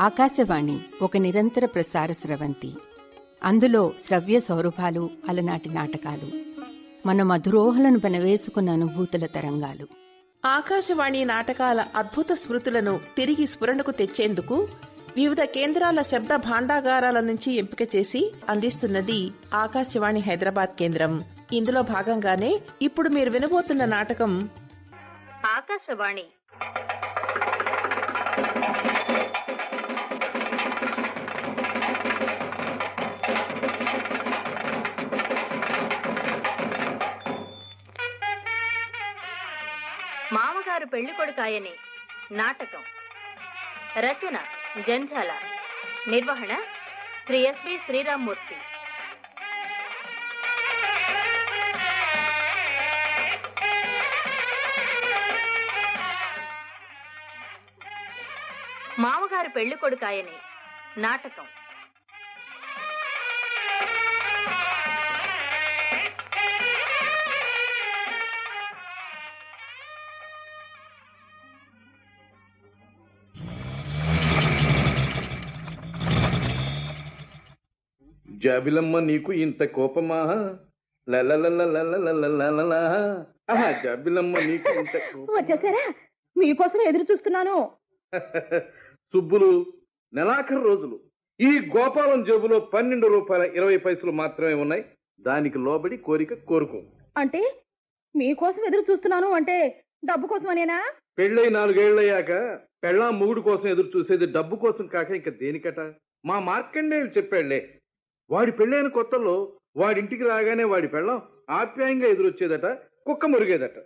ఆకాశవాణి ఒక నిరంతర ప్రసార స్రవంతి. అందులో శ్రవ్య సౌరభాలు అలనాటి నాటకాలు. మన మధురోహలను పెనవేసుకున్న అనుభూతుల తరంగాలు. ఆకాశవాణి నాటకాల అద్భుత స్మృతులను తిరిగి స్ఫురణకు తెచ్చేందుకు వివిధ కేంద్రాల శబ్ద భాండాగారాల నుంచి ఎంపిక చేసి అందిస్తున్నది ఆకాశవాణి హైదరాబాద్ కేంద్రం. ఇందులో భాగంగానే ఇప్పుడు మీరు వినబోతున్న నాటకం ఆకాశవాణి మామగారు పెళ్ళి కొడుకాయని నాటకం రచన జంధ్యాల నిర్వహణ శ్రీ ఎస్బి శ్రీరామ్మూర్తి. పెళ్ళి కొడుకాయని నాటకం జాబిలమ్మ నీకు ఇంత కోపమా నీకు ఇంత కోపం వచ్చేసారా మీకోసం ఎదురు చూస్తున్నాను సుబ్బులు నెలాఖరు రోజులు. ఈ గోపాలం జేబులో పన్నెండు రూపాయల ఇరవై పైసలు మాత్రమే ఉన్నాయి. దానికి లోబడి కోరిక కోరుకో. అంటే మీకోసం ఎదురు చూస్తున్నాను అంటే డబ్బు కోసమనేనా? పెళ్ళై నాలుగేళ్ళయ్యాక పెళ్ళాం మూడు కోసం ఎదురు చూసేది డబ్బు కోసం కాక ఇంకా దేనికట? మా మార్కండేయులు చెప్పాడులే. వాడి పెళ్ళైన కొత్తలో వాడింటికి రాగానే వాడి పెళ్ళం ఆప్యాయంగా ఎదురొచ్చేదట కుక్క మురిగేదట.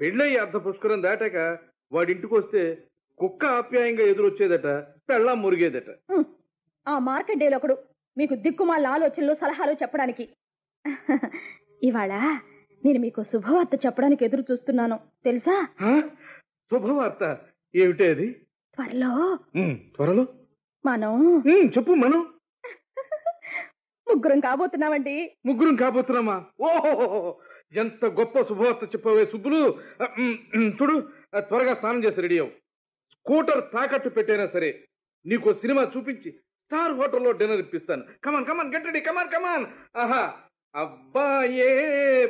పెళ్ళయి అర్ధ పుష్కరం దాటాక వాడింటికి వస్తే కుక్క ఆప్యాయంగా ఎదురొచ్చేదట పెళ్ళాం మురిగేదట. ఆ మార్కెట్ ఒకడు మీకు దిక్కుమాల ఆలోచనలు సలహాలు చెప్పడానికి. ఇవాళ నేను మీకు శుభవార్త చెప్పడానికి ఎదురు చూస్తున్నాను. తెలుసా? శుభవార్త? ఏమిటే అది? త్వరలో. త్వరలో? మనం చెప్పు మనం. ముగ్గురం కాబోతున్నామండి. ముగ్గురం కాబోతున్నామా? ఓహో! ఎంత గొప్ప శుభవార్త చెప్పవే సుబ్బులు. చూడు త్వరగా స్నానం చేసి రెడీ అవ్వు. స్కూటర్ తాకట్టు పెట్టైనా సరే నీకు సినిమా చూపించి స్టార్ హోటల్లో డిన్నర్ ఇప్పిస్తాను. Come on come on get ready come on come on ఆహా అబ్బాయే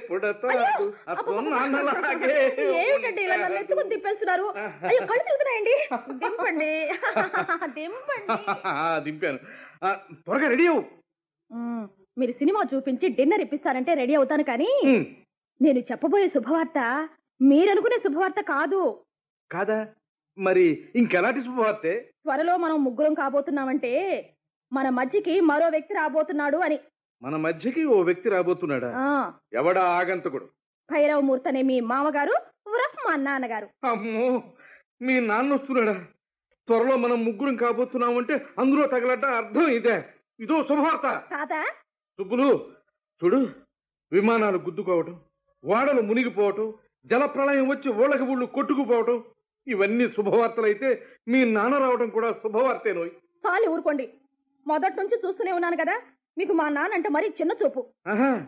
పుడతాడు అప్పుడు నాన్నలాగే ఏమిటండి ఇలా నన్ను ఎత్తుకుని తిప్పేస్తున్నారు? అయ్యో కళ్ళు తిరుగుతున్నాయండి. దింపండి. దింపండి. దింపాను. ఆ, త్వరగా రెడీ మ్మ్. మీరు సినిమా చూపించి డిన్నర్ ఇప్పిస్తారంటే రెడీ అవుతాను కానీ నేను చెప్పబోయే శుభవార్త మీరనుకునే శుభవార్త కాదు. కాదా? మరి ఇంకెలాంటి శుభవార్తే త్వరలో మనం ముగ్గురం కాబోతున్నామంటే మన మధ్యకి మరో వ్యక్తి రాబోతున్నాడు అని. మన మధ్యకి ఓ వ్యక్తి రాబోతున్నాడా? ఆ. ఎవడా ఆగంతకుడు? భైరవమూర్తి అనే మీ మామగారు ఉరఫ్ మా నాన్నగారు. అమ్మో! మీ నాన్న వస్తున్నాడా త్వరలో మనం ముగ్గురం కాబోతున్నామంటే అందులో తగలట అర్థం ఇదే. ఇదో శుభవార్త. కాదా సుబ్బులు చూడు విమానాలు గుద్దుకోవటం వాడలు మునిగిపోవటం జలప్రళయం వచ్చి ఊళ్ళకి ఊళ్ళు కొట్టుకుపోవటం ఇవన్నీ శుభవార్తలైతే మీ నాన్న రావడం కూడా శుభవార్తేనోయ్ చాలు ఊరుకోండి. మొదటి నుంచి చూస్తూనే ఉన్నాను కదా. మీకు మా నాన్న అంటే మరీ చిన్న చూపు. ఆహా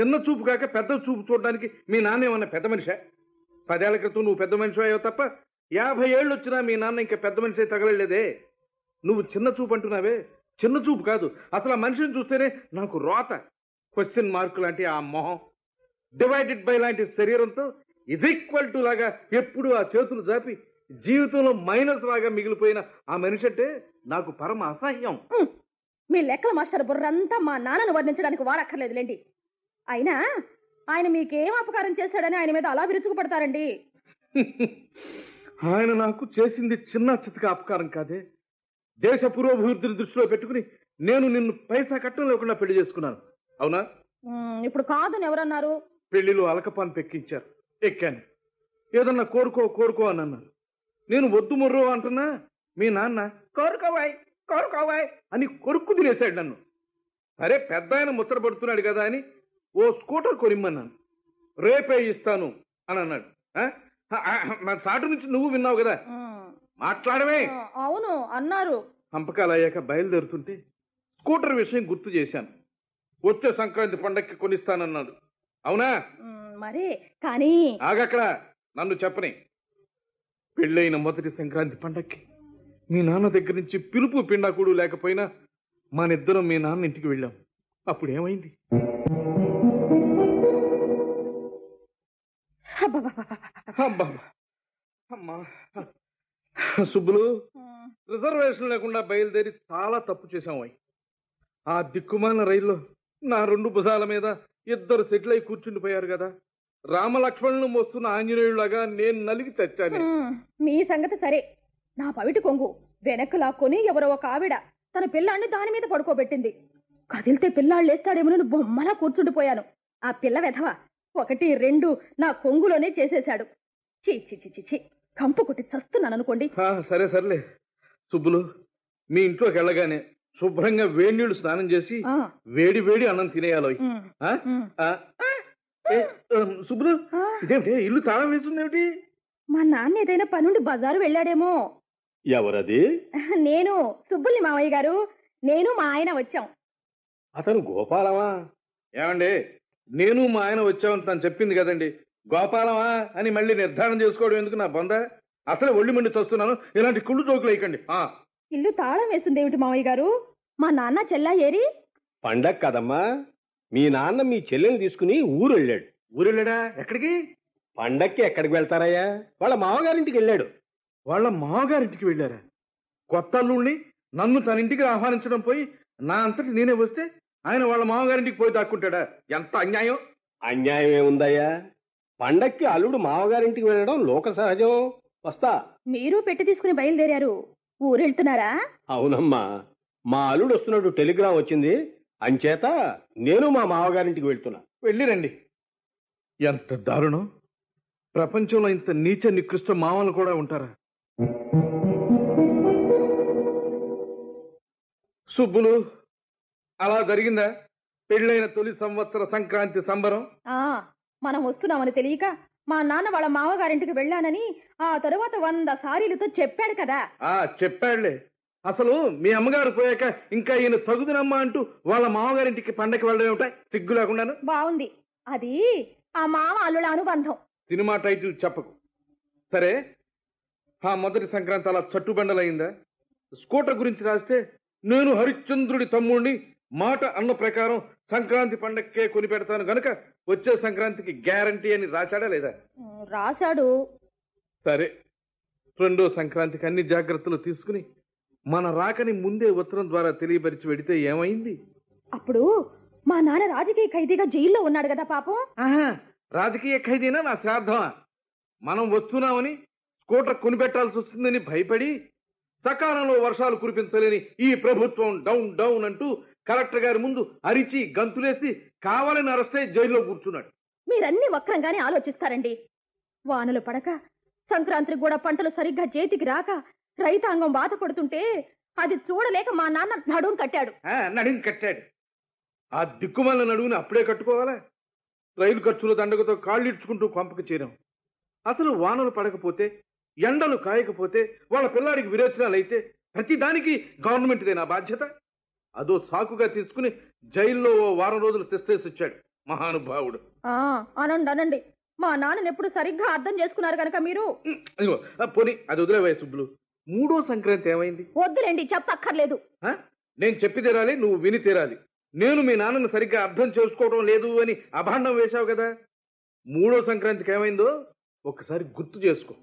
చిన్న చూపు కాక పెద్ద చూపు చూడడానికి మీ నాన్న ఏమన్నా పెద్ద మనిషా? పదేళ్ళ క్రితం నువ్వు పెద్ద మనిషి అయ్యావు తప్ప యాభై ఏళ్ళు వచ్చినా మీ నాన్న ఇంకా పెద్ద మనిషి తగలలేదే. నువ్వు చిన్న చూపు అంటున్నావే? చిన్న చూపు కాదు. అసలు ఆ మనిషిని చూస్తేనే నాకు రోత. క్వశ్చన్ మార్క్ లాంటి ఆ మొహం. డివైడెడ్ బై లాంటి శరీరంతో ఇది ఈక్వల్ టు లాగా ఎప్పుడు ఆ చేతులు జాపి జీవితంలో మైనస్ లాగా మిగిలిపోయిన ఆ మనిషి అంటే నాకు పరమ అసహ్యం. మీ లెక్కల మాస్టర్ బుర్రంతా మా నాన్నను వర్ణించడానికి వాడక్కర్లేదులేండి అయినా ఆయన మీకేం అపకారం చేశాడని ఆయన మీద అలా విరుచుకుపడతారండి. ఆయన నాకు చేసింది చిన్న చితక అపకారం కాదే. దేశ పురోభివృద్ధిని దృష్టిలో పెట్టుకుని నేను నిన్ను పైసా కట్టం లేకుండా పెళ్ళి చేసుకున్నాను. అవునా? ఇప్పుడు కాదని ఎవరన్నారు పెళ్ళిలో అలకపాన్ పెక్కించారు. ఎక్కాను. ఏదన్నా కోరుకో కోరుకో అని అన్నారు నేను వద్దు మొర్రో అంటున్నా మీ నాన్న కోరుకోవాయ్ కోరుకోవాయ్ అని కొరుక్కు తినేశాడు నన్ను. సరే పెద్ద ఆయన ముచ్చట పడుతున్నాడు కదా అని ఓ స్కూటర్ కొనిమ్మన్నాను. రేపే ఇస్తాను అని అన్నాడు. మా చాటు నుంచి నువ్వు విన్నావు కదా? మాట్లాడమే. అవును అన్నారు. పంపకాలు అయ్యాక బయలుదేరుతుంటే స్కూటర్ విషయం గుర్తు చేశాను. వచ్చే సంక్రాంతి పండక్కి కొనిస్తానన్నాడు. అవునా? మరి కానీ ఆగక్కడ నన్ను చెప్పని. పెళ్ళైన మొదటి సంక్రాంతి పండక్కి మీ నాన్న దగ్గర నుంచి పిలుపు పిండాకుడు లేకపోయినా మనిద్దరం మీ నాన్న ఇంటికి వెళ్ళాం. అప్పుడు ఏమైంది సుబ్బులు రిజర్వేషన్ లేకుండా బయలుదేరి చాలా తప్పు చేశాం అయి ఆ దిక్కుమాలిన రైల్లో నా రెండు భుజాల మీద ఇద్దరు సెటిల్ అయి కూర్చుండిపోయారు కదా. రామలక్ష్మణులు మోస్తున్న ఆంజనేయులాగా నేను నలిగి చచ్చాను. మీ సంగతి సరే. నా పవిటి కొంగు వెనక్కు లాక్కొని ఎవరో ఒక ఆవిడ తన పిల్లాన్ని దాని మీద పడుకోబెట్టింది. కదిలితే పిల్లాళ్ళు లేస్తాడేమోనని బొమ్మలా కూర్చుండిపోయాను ఆ పిల్ల వెధవ ఒకటి రెండు నా కొంగులోనే చేసేశాడు. చి చి చి చి చి కంపు కొట్టి చస్తున్నాను అనుకోండి. సరే సర్లే. సుబ్బులు మీ ఇంట్లోకి వెళ్ళగానే శుభ్రంగా వేడి నీళ్ళు స్నానం చేసి వేడి వేడి అన్నం తినేయాలి ఇదేమిటి ఇల్లు తాళం వేస్తుందేమిటి మా నాన్న ఏదైనా పనుండి బజారు వెళ్ళాడేమో. ఎవరది? నేను సుబ్బుల్ని మావయ్య గారు. నేను మా ఆయన వచ్చాం. అతను గోపాలమా? ఏమండి నేను మా ఆయన వచ్చామని తను చెప్పింది కదండి. గోపాలమా అని మళ్ళీ నిర్ధారణ చేసుకోవడం ఎందుకు నా బొంద? అసలే ఒళ్ళు మండి తస్తున్నాను. ఇలాంటి కుళ్ళు జోకులు వేయకండి. ఆ. ఇల్లు తాళం వేస్తుంది ఏమిటి మావయ్య గారు? మా నాన్న చెల్లా ఏరి పండగ కదమ్మా. మీ నాన్న మీ చెల్లెని తీసుకుని ఊరు వెళ్ళాడు ఊరెళ్ళాడా? ఎక్కడికి? పండక్కి ఎక్కడికి వెళ్తారయ్యా? వాళ్ళ మామగారింటికి వెళ్ళాడు. వాళ్ళ మామగారింటికి వెళ్ళారా? కొత్త అల్లుడిని నన్ను తన ఇంటికి ఆహ్వానించడం పోయి నా అంతటి నేనే వస్తే ఆయన వాళ్ళ మామగారింటికి పోయి దాక్కుంటాడా? ఎంత అన్యాయం! అన్యాయం ఏముందయ్యా? పండక్కి అల్లుడు మామగారింటికి వెళ్ళడం లోక సహజం. వస్తా. మీరు పెట్టి తీసుకుని బయలుదేరారు. ఊరెళ్తున్నారా? అవునమ్మా. మా అల్లుడు వస్తున్నట్టు టెలిగ్రామ్ వచ్చింది. అంచేత నేను మా మామగారింటికి వెళ్తున్నా. వెళ్ళిరండి ఎంత దారుణం. ప్రపంచంలో ఇంత నీచ నికృష్ట మామలు కూడా ఉంటారా? సుబ్బులు అలా జరిగిందా? పెళ్ళైన తొలి సంవత్సర సంక్రాంతి సంబరం? ఆ మనం వస్తున్నామని తెలియక మా నాన్న వాళ్ళ మామగారింటికి వెళ్ళానని ఆ తరువాత వంద సారీలతో చెప్పాడు కదా. ఆ చెప్పాడులే. అసలు మీ అమ్మగారు పోయాక ఇంకా ఈయన తగుదునమ్మా అంటూ వాళ్ళ మామగారింటికి పండగకి వెళ్ళడం ఏమిటా? సిగ్గు లేకుండాను? బాగుంది. అది ఆ మామ అల్లుల అనుబంధం. సినిమా టైటిల్ చెప్పకు. సరే ఆ మొదటి సంక్రాంతి అలా చట్టుబండలైందా స్కూటర్ గురించి రాస్తే నేను హరిశ్చంద్రుడి తమ్ముడిని మాట అన్న ప్రకారం సంక్రాంతి పండక్కే కొని పెడతాను గనుక వచ్చే సంక్రాంతికి గ్యారంటీ అని రాశాడా లేదా? రాశాడు. సరే రెండో సంక్రాంతికి అన్ని జాగ్రత్తలు తీసుకుని మన రాకని ముందే ఉత్తరం ద్వారా తెలియపరిచి వెడితే ఏమైంది? అప్పుడు మా నాన్న రాజకీయ ఖైదీగా జైల్లో ఉన్నాడు కదా పాపం. ఆహా రాజకీయ ఖైదీనా? నా శ్రాద్ధమా? మనం వస్తున్నామని స్కూటర్ కొనిపెట్టాల్సి వస్తుందని భయపడి సకాలంలో వర్షాలు కురిపించలేని ఈ ప్రభుత్వం డౌన్ డౌన్ అంటూ కలెక్టర్ గారి ముందు అరిచి గంతులేసి కావాలని అరెస్ట్ అయి జైల్లో కూర్చున్నాడు. మీరన్ని వక్రంగానే ఆలోచిస్తారండి. వానలు పడక సంక్రాంతికి కూడా పంటలు సరిగ్గా చేతికి రాక రైతాంగం బాధపడుతుంటే అది చూడలేక మా నాన్న నడుం కట్టాడు. ఆ, నడుం కట్టాడు. ఆ దిక్కుమాల నడువుని అప్పుడే కట్టుకోవాలా? రైలు ఖర్చుల దండగతో కాళ్ళు ఇడ్చుకుంటూ కొంపకి చేరాం. అసలు వానలు పడకపోతే ఎండలు కాయకపోతే వాళ్ళ పిల్లాడికి విరేచనాలు అయితే ప్రతి దానికి గవర్నమెంట్దే నా బాధ్యత. అదో సాకుగా తీసుకుని జైల్లో ఓ వారం రోజులు తెస్తేసి వచ్చాడు మహానుభావుడు. అనండి అనండి. మా నాన్నని ఎప్పుడు సరిగ్గా అర్థం చేసుకున్నారు కనుక మీరు? పోనీ అది వదిలేవే సుబ్బులు. మూడో సంక్రాంతి ఏమైంది? వద్దులేండి చెప్పక్కర్లేదు. ఆ? నేను చెప్పి తీరాలి నువ్వు విని తీరాలి. నేను మీ నాన్నను సరిగ్గా అర్థం చేసుకోవడం లేదు అని అభాండం వేశావు కదా. మూడో సంక్రాంతికి ఏమైందో ఒకసారి గుర్తు చేసుకో.